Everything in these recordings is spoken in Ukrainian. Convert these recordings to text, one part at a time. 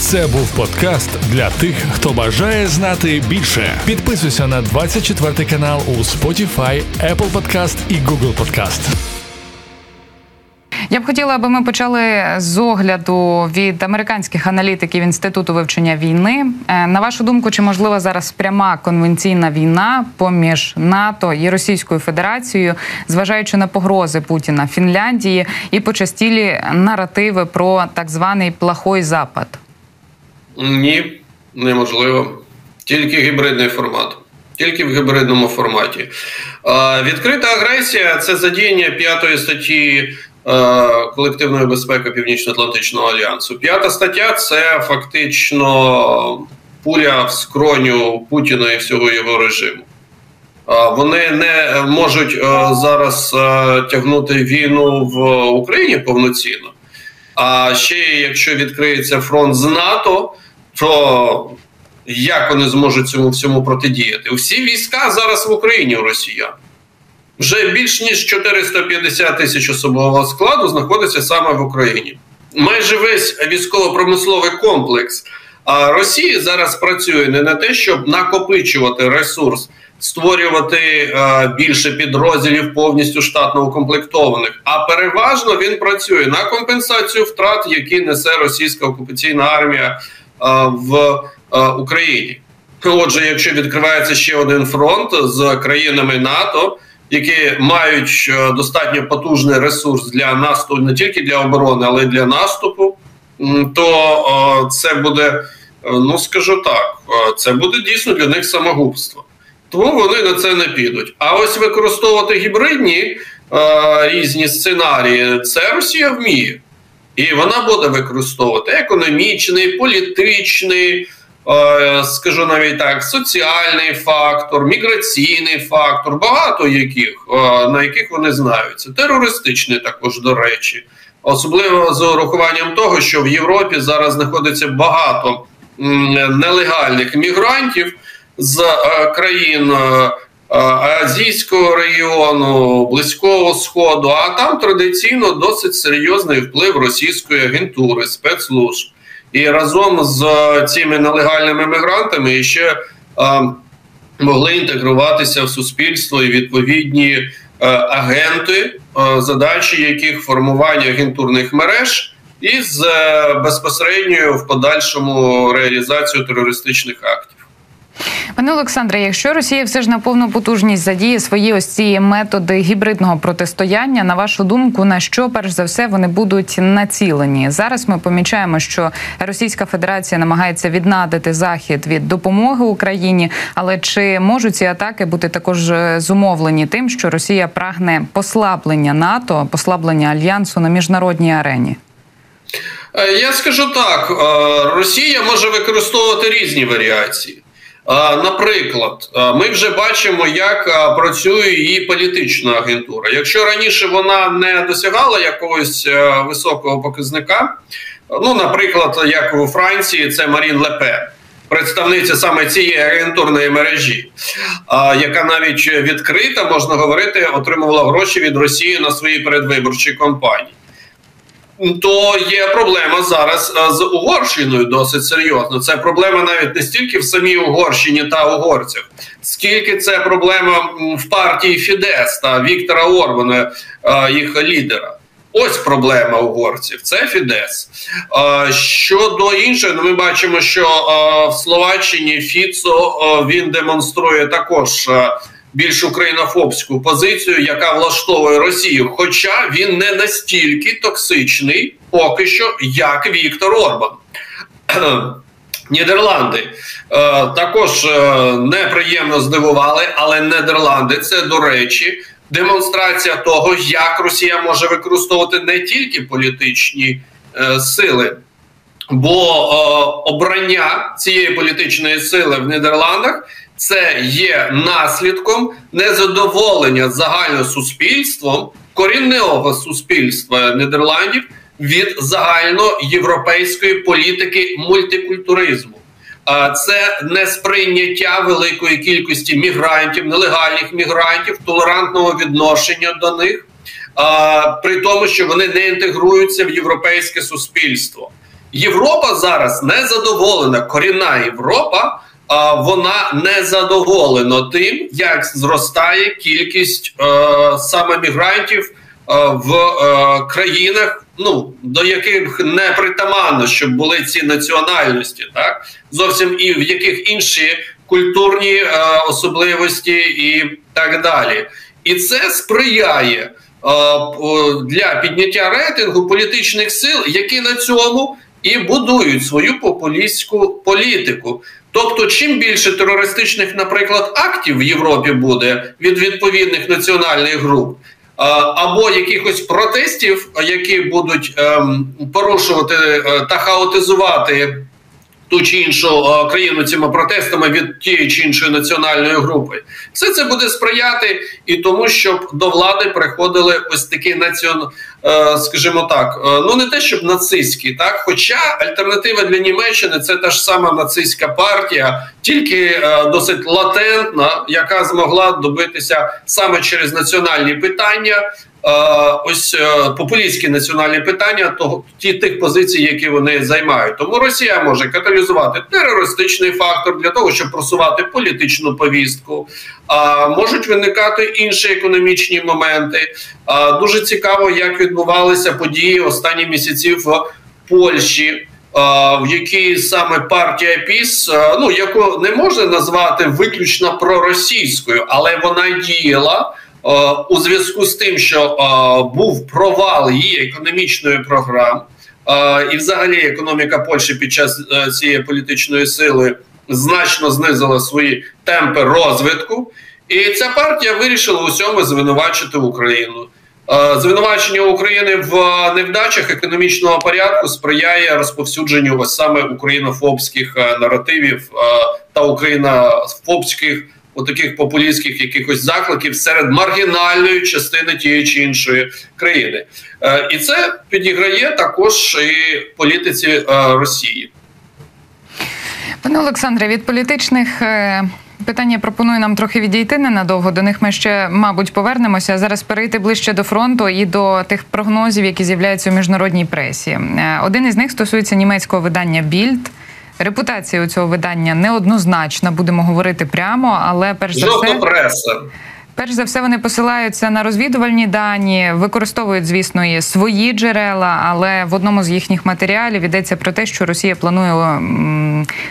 Це був подкаст для тих, хто бажає знати більше. Підписуйся на 24 канал у Spotify, Apple Podcast і Google Podcast. Я б хотіла, аби ми почали з огляду від американських аналітиків інституту вивчення війни. Е, на вашу думку, чи можлива зараз пряма конвенційна війна поміж НАТО і Російською Федерацією, зважаючи на погрози Путіна Фінляндії і почастілі наративи про так званий плохой запад? Ні, неможливо. Тільки гібридний формат. Тільки в гібридному форматі. Відкрита агресія це задіяння п'ятої статті Е, колективної безпеки Північно-Атлантичного альянсу. П'ята стаття це фактично пуля в скроню Путіна і всього його режиму. Е, вони не можуть е, зараз тягнути війну в Україні повноцінно. А ще якщо відкриється фронт з НАТО, то як вони зможуть цьому всьому протидіяти? Всі війська зараз в Україні у росіян. Вже більш ніж 450 тисяч особового складу знаходиться саме в Україні. Майже весь військово-промисловий комплекс Росії зараз працює не на те, щоб накопичувати ресурс, створювати більше підрозділів повністю штатно укомплектованих. А переважно він працює на компенсацію втрат, які несе російська окупаційна армія в е, Україні. Отже, якщо відкривається ще один фронт з країнами НАТО які мають е, достатньо потужний ресурс для наступу не тільки для оборони, але й для наступу, то це буде, е, ну скажу так, е, це буде дійсно для них самогубство. Тому вони на це не підуть. А ось використовувати гібридні різні сценарії, це Росія вміє. І вона буде використовувати економічний, політичний. Е, скажу навіть так, соціальний фактор, міграційний фактор, багато яких е, на яких вони знаються. Терористичний також до речі, особливо з урахуванням того, що в Європі зараз знаходиться багато нелегальних мігрантів з е, країн. Азійського регіону, близького сходу, а там традиційно досить серйозний вплив російської агентури спецслужб і разом з е, цими нелегальними мігрантами ще е, могли інтегруватися в суспільство і відповідні е, агенти, задачі яких формування агентурних мереж. І з безпосередньою в подальшому реалізацією терористичних актів. Пане Олександре, якщо Росія все ж на повну потужність задіє свої ось ці методи гібридного протистояння, на вашу думку, на що перш за все вони будуть націлені? Зараз ми помічаємо, що Російська Федерація намагається віднадити захід від допомоги Україні, але чи можуть ці атаки бути також е, зумовлені тим, що Росія прагне послаблення НАТО, послаблення альянсу на міжнародній арені? Е, я скажу так: е, Росія може використовувати різні варіації. Наприклад, ми вже бачимо, як працює її політична агентура. Якщо раніше вона не досягала якогось е, високого показника, ну, наприклад, як у Франції, це Марін Лепе. Представниця саме цієї агентурної мережі, яка навіть відкрита, можна говорити, отримувала гроші від Росії на свої передвиборчі кампанії то є проблема зараз е, з Угорщиною досить серйозно. Це проблема навіть не стільки в самій Угорщині та угорцях, скільки це проблема в партії Фідес та Віктора Орбана, е, їх лідера. Ось проблема угорців. Це Фідес. Е, щодо іншого, ну, ми бачимо, що в Словаччині Фіцо він демонструє також більш українофобську позицію, яка влаштовує Росію. Хоча він не настільки токсичний, поки що, як Віктор Орбан. Нідерланди е, також е, неприємно здивували, але Нідерланди це до речі демонстрація того, як Росія може використовувати не тільки політичні е, сили, бо обрання цієї політичної сили в Нідерландах це є наслідком незадоволення загальносуспільством корінного суспільства Нідерландів від загальноєвропейської політики мультикультуризму. Це несприйняття великої кількості мігрантів, нелегальних мігрантів, толерантного відношення до них, при тому, що вони не інтегруються в європейське суспільство. Європа зараз не задоволена. Корінна Європа. Вона не задоволена тим, як зростає кількість е, саме мігрантів е, в е, країнах, ну до яких не притаманно, щоб були ці національності, так зовсім і в яких інші культурні особливості і так далі. І це сприяє для підняття рейтингу політичних сил, які на цьому і будують свою популістську політику. Тобто, чим більше терористичних, наприклад, актів в Європі буде від відповідних національних груп. Е, або якихось протестів, які будуть ем, порушувати та хаотизувати ту чи іншу е, країну цими протестами від тієї чи іншої національної групи, все це буде сприяти і тому, щоб до влади приходили ось такі націон, е, скажімо так, е, ну не те, щоб нацистські, так? Хоча альтернатива для Німеччини це та ж сама нацистська партія, тільки досить латентна, яка змогла добитися саме через національні питання ось е, популістські національні питання, того ті тих позицій, які вони займають. Тому Росія може каталізувати терористичний фактор для того, щоб просувати політичну повістку. А можуть виникати інші економічні моменти. А дуже цікаво, як відбувалися події останні місяці в Польщі. В якій саме партія ПІС, ну яку не можна назвати виключно проросійською, але вона діяла у зв'язку з тим, що е, був провал її економічної програми, е, і, взагалі, економіка Польщі під час цієї політичної сили значно знизила свої темпи розвитку, і ця партія вирішила усьому звинувачити Україну. Звинувачення України в невдачах економічного порядку сприяє розповсюдженню ось саме українофобських наративів та українофобських таких популістських якихось закликів серед маргінальної частини тієї чи іншої країни, е, і це підіграє також і політиці е, Росії. Пане Олександре, від політичних е, питань я пропоную нам трохи відійти ненадовго. До них ми ще, мабуть, повернемося. а Зараз перейти ближче до фронту і до тих прогнозів, які з'являються у міжнародній пресі. Один із них стосується німецького видання Більд. Репутація у цього видання неоднозначна, будемо говорити прямо, але перш за все преса. Перш за все, вони посилаються на розвідувальні дані, використовують, звісно, і свої джерела, але в одному з їхніх матеріалів йдеться про те, що Росія планує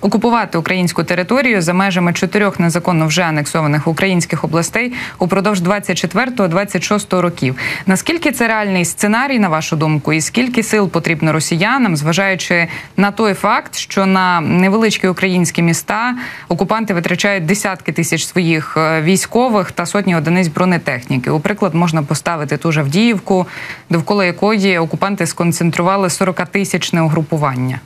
окупувати українську територію за межами чотирьох незаконно вже анексованих українських областей упродовж 24-26 років. Наскільки це реальний сценарій, на вашу думку, і скільки сил потрібно росіянам, зважаючи на той факт, що на невеличкі українські міста окупанти витрачають десятки тисяч своїх е, військових та сотні одиниць бронетехніки. У приклад можна поставити ту ж Авдіївку, довкола якої окупанти сконцентрували 40-тисячне угрупування.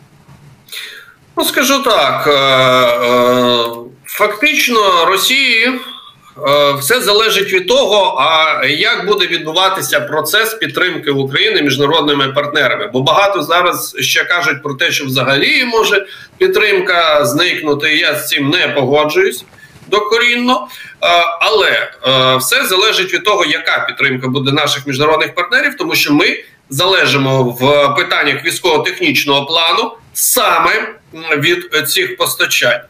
Ну, скажу так, е, е, фактично Росії е, все залежить від того, а як буде відбуватися процес підтримки України міжнародними партнерами. Бо багато зараз ще кажуть про те, що взагалі може підтримка зникнути. Я з цим не погоджуюсь докорінно. Але е, все залежить від того, яка підтримка буде наших міжнародних партнерів, тому що ми залежимо в питаннях військово-технічного плану саме від цих постачань,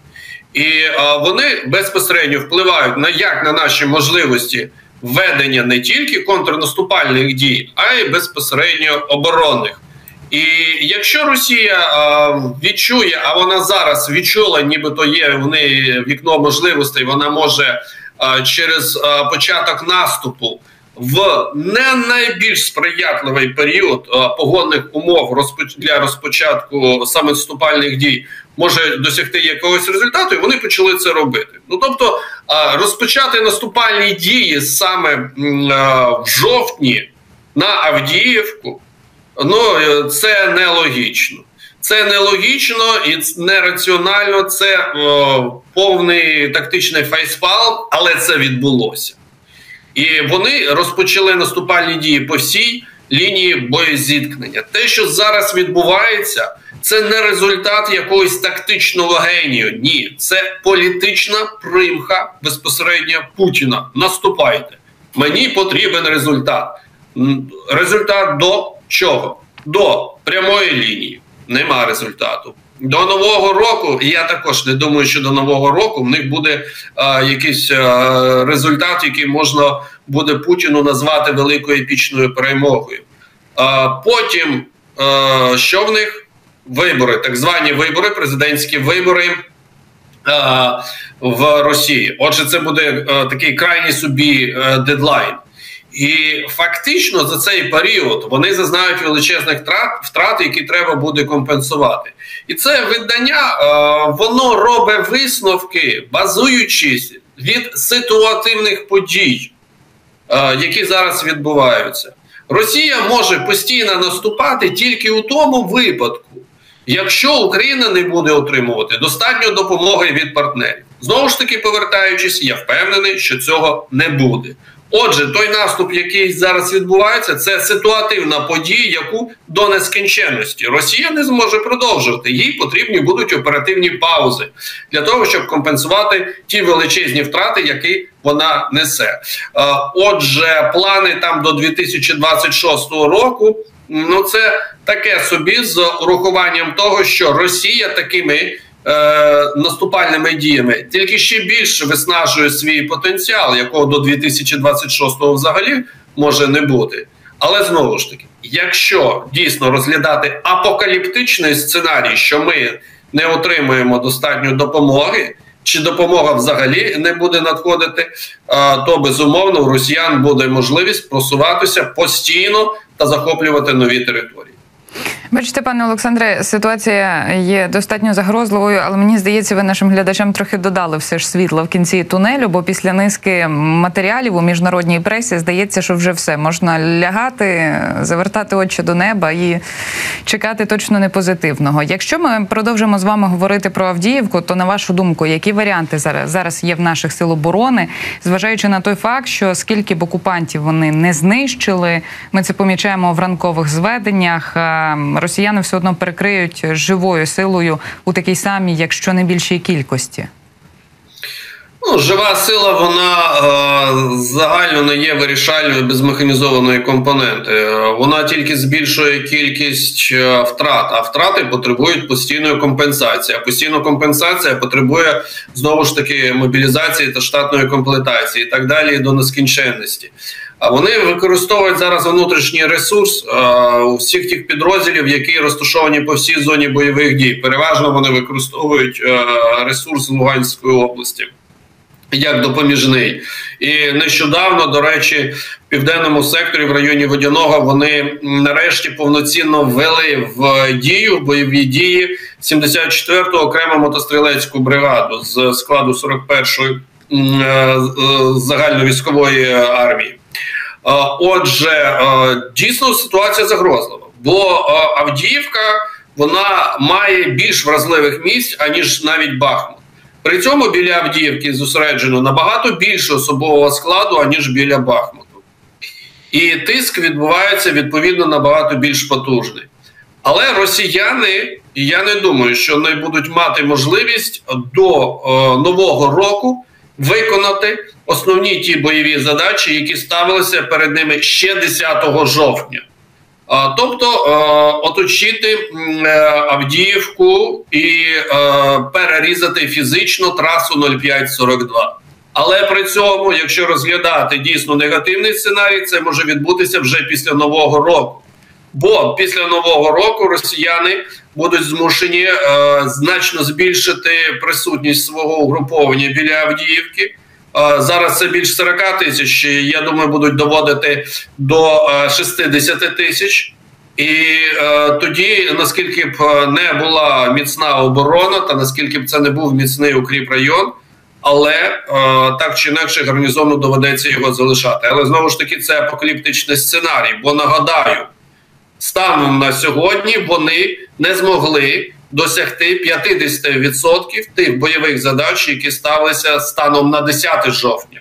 і е, вони безпосередньо впливають на як на наші можливості ведення не тільки контрнаступальних дій, а й безпосередньо оборонних. І якщо Росія а, відчує, а вона зараз відчула, нібито є в неї вікно можливостей, вона може а, через а, початок наступу в не найбільш сприятливий період погодних умов для розпочатку самоступальних дій може досягти якогось результату, і вони почали це робити. Ну тобто розпочати наступальні дії саме в жовтні на Авдіївку. Ну е, це нелогічно. Це нелогічно і нераціонально. Це о, повний тактичний фейспал, але це відбулося. І вони розпочали наступальні дії по всій лінії боєзіткнення. Те, що зараз відбувається, це не результат якогось тактичного генію. Ні, це політична примха безпосередньо Путіна. Наступайте. Мені потрібен результат. Результат до чого? До прямої лінії. нема результату. До нового року, я також не думаю, що до нового року в них буде а, якийсь а, результат, який можна буде Путіну назвати великою епічною перемогою. А, Потім а, що в них вибори, так звані вибори, президентські вибори а, в Росії. Отже, це буде а, такий крайній собі а, дедлайн. І фактично за цей період вони зазнають величезних втрат, втрат, які треба буде компенсувати. І це видання воно робить висновки, базуючись від ситуативних подій, які зараз відбуваються. Росія може постійно наступати тільки у тому випадку, якщо Україна не буде отримувати достатньо допомоги від партнерів. Знову ж таки, повертаючись, я впевнений, що цього не буде. Отже, той наступ, який зараз відбувається, це ситуативна подія, яку до нескінченності Росія не зможе продовжувати. Їй потрібні будуть оперативні паузи для того, щоб компенсувати ті величезні втрати, які вона несе. Е, отже, плани там до 2026 року. Ну, це таке собі з урахуванням того, що Росія такими е, наступальними діями тільки ще більше виснажує свій потенціал, якого до 2026-го взагалі може не бути. Але знову ж таки, якщо дійсно розглядати апокаліптичний сценарій, що ми не отримуємо достатньо допомоги, чи допомога взагалі не буде надходити, е, то безумовно у росіян буде можливість просуватися постійно та захоплювати нові території. Бачите, пане Олександре, ситуація є достатньо загрозливою, але мені здається, ви нашим глядачам трохи додали все ж світла в кінці тунелю, бо після низки матеріалів у міжнародній пресі здається, що вже все можна лягати, завертати очі до неба і чекати точно не позитивного. Якщо ми продовжимо з вами говорити про Авдіївку, то на вашу думку, які варіанти зараз зараз є в наших сил оборони, зважаючи на той факт, що скільки б окупантів вони не знищили, ми це помічаємо в ранкових зведеннях росіяни все одно перекриють живою силою у такій самій, якщо не більшій кількості? Ну, Жива сила, вона е, загально не є вирішальною без механізованої компоненти. Вона тільки збільшує кількість е, втрат, а втрати потребують постійної компенсації. А постійна компенсація потребує знову ж таки мобілізації та штатної комплектації і так далі до нескінченності. Вони використовують зараз внутрішній ресурс у всіх тих підрозділів, які розташовані по всій зоні бойових дій. Переважно вони використовують ресурс Луганської області. Як допоміжний, і нещодавно, до речі, в південному секторі в районі Водяного вони нарешті повноцінно ввели в дію бойові дії 74-ту окрему мотострілецьку бригаду з складу 41-ї е, загальновійськової армії. Отже, дійсно ситуація загрозлива, бо Авдіївка вона має більш вразливих місць аніж навіть Бахмут. При цьому біля Авдіївки зосереджено набагато більше особового складу, аніж біля Бахмуту. І тиск відбувається відповідно набагато більш потужний. Але росіяни, я не думаю, що вони будуть мати можливість до нового року виконати основні ті бойові задачі, які ставилися перед ними ще 10 жовтня. Тобто оточити е, Авдіївку і е, перерізати фізично трасу 0542. Але при цьому, якщо розглядати дійсно негативний сценарій, це може відбутися вже після нового року. Бо після нового року росіяни будуть змушені е, значно збільшити присутність свого угруповання біля Авдіївки. Е, зараз це більш 40 тисяч. Я думаю, будуть доводити до 60 е, тисяч. І е, тоді, наскільки б е, не була міцна оборона, та наскільки б це не був міцний укріп район, але е, так чи інакше гарнізону доведеться його залишати. Але знову ж таки, це апокаліптичний сценарій. Бо нагадаю, станом на сьогодні вони не змогли досягти 50% тих бойових задач, які ставилися станом на 10 жовтня,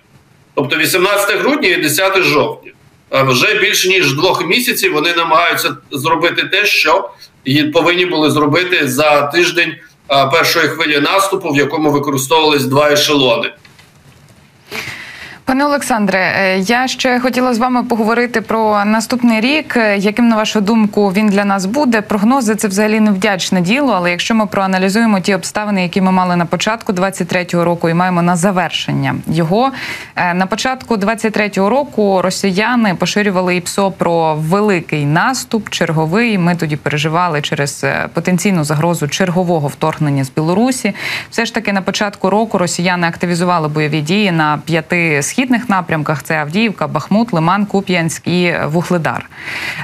тобто 18 грудня і 10 жовтня. Вже більше ніж двох місяців вони намагаються зробити те, що повинні були зробити за тиждень першої хвилі наступу, в якому використовувались два ешелони. Пане Олександре, е, я ще хотіла з вами поговорити про наступний рік. Е, яким на вашу думку він для нас буде? Прогнози це взагалі невдячне діло. Але якщо ми проаналізуємо ті обставини, які ми мали на початку 23-го року, і маємо на завершення його е, на початку 23-го року росіяни поширювали ІПСО про великий наступ, черговий. Ми тоді переживали через потенційну загрозу чергового вторгнення з Білорусі. Все ж таки на початку року росіяни активізували бойові дії на п'яти східних східних напрямках це Авдіївка, Бахмут, Лиман, Куп'янськ і Вугледар.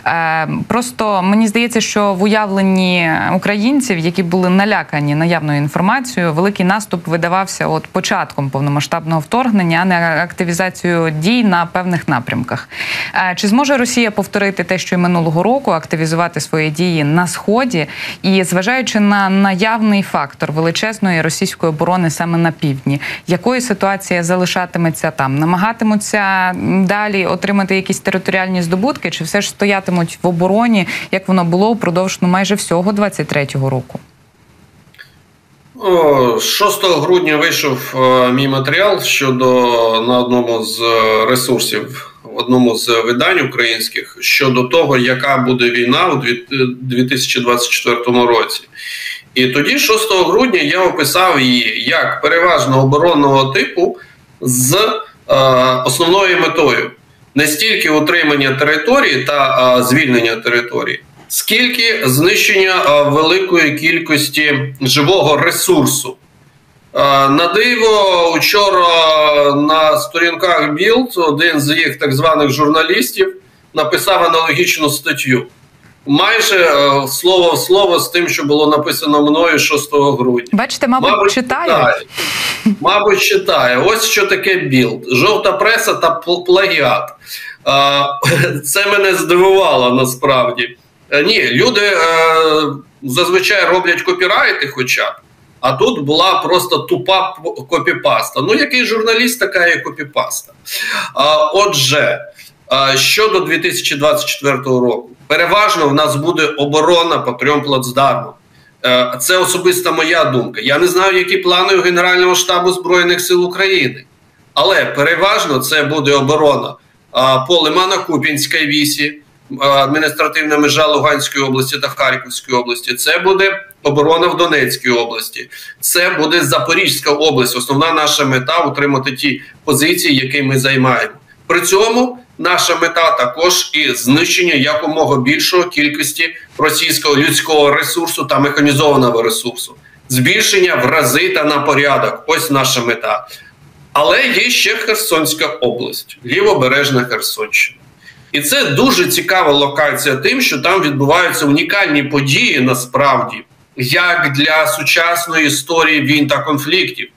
Е, просто мені здається, що в уявленні українців, які були налякані наявною інформацією, великий наступ видавався от початком повномасштабного вторгнення, а не активізацією дій на певних напрямках. Е, чи зможе Росія повторити те, що й минулого року активізувати свої дії на сході і зважаючи на наявний фактор величезної російської оборони саме на півдні, якою ситуація залишатиметься там? Намагатимуться далі отримати якісь територіальні здобутки, чи все ж стоятимуть в обороні, як воно було впродовж ну, майже всього 23-го року? 6 грудня вийшов е, мій матеріал щодо на одному з ресурсів, в одному з видань українських щодо того, яка буде війна у 2024 році. І тоді, 6 грудня, я описав її як переважно оборонного типу з Е, основною метою не стільки утримання території та е, звільнення території, скільки знищення е, великої кількості живого ресурсу. На диво, учора на сторінках Bild один з їх так званих журналістів написав аналогічну статтю. Майже слово в слово з тим, що було написано мною 6 грудня. Бачите, мабуть, мабуть читає. читає. Мабуть, читає. Ось що таке Bild. Жовта преса та плагіат. Це мене здивувало насправді. Е, ні, люди е, зазвичай роблять копірайти, хоча б. А тут була просто тупа копіпаста. Ну, який журналіст, така і копіпаста. Отже, щодо 2024 року, переважно в нас буде оборона по трьом плацдармам. Е, це особиста моя думка. Я не знаю, які плани у Генерального штабу Збройних сил України, але переважно це буде оборона по Лимано-Купінській вісі, адміністративна межа Луганської області та Харківської області. Це буде оборона в Донецькій області, це буде Запорізька область. Основна наша мета утримати ті позиції, які ми займаємо. При цьому наша мета також і знищення якомога більшої кількості російського людського ресурсу та механізованого ресурсу, збільшення в рази та на порядок. Ось наша мета. Але є ще Херсонська область, лівобережна Херсонщина. І це дуже цікава локація, тим, що там відбуваються унікальні події насправді, як для сучасної історії війн та конфліктів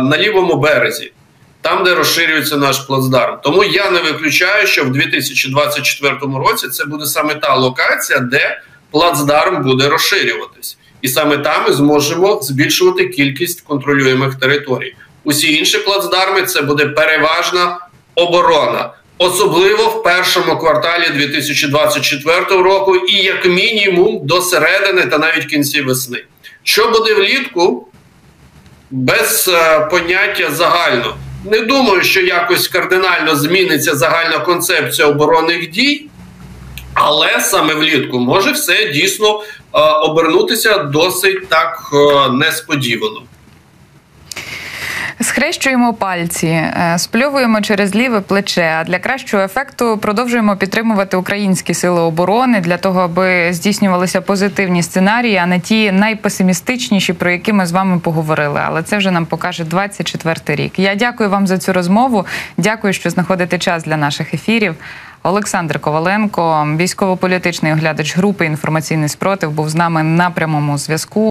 на лівому березі там, де розширюється наш плацдарм. Тому я не виключаю, що в 2024 році це буде саме та локація, де плацдарм буде розширюватись, і саме там ми зможемо збільшувати кількість контролюємих територій. Усі інші плацдарми це буде переважна оборона. Особливо в першому кварталі 2024 року, і як мінімум до середини та навіть кінці весни. Що буде влітку без е, поняття загально? Не думаю, що якось кардинально зміниться загальна концепція оборонних дій, але саме влітку може все дійсно е, обернутися досить так е, несподівано. Схрещуємо пальці, е, спльовуємо через ліве плече. А для кращого ефекту продовжуємо підтримувати українські сили оборони для того, аби здійснювалися позитивні сценарії, а не ті найпесимістичніші, про які ми з вами поговорили. Але це вже нам покаже 24 рік. Я дякую вам за цю розмову. Дякую, що знаходите час для наших ефірів. Олександр Коваленко, військово-політичний оглядач групи інформаційний спротив, був з нами на прямому зв'язку.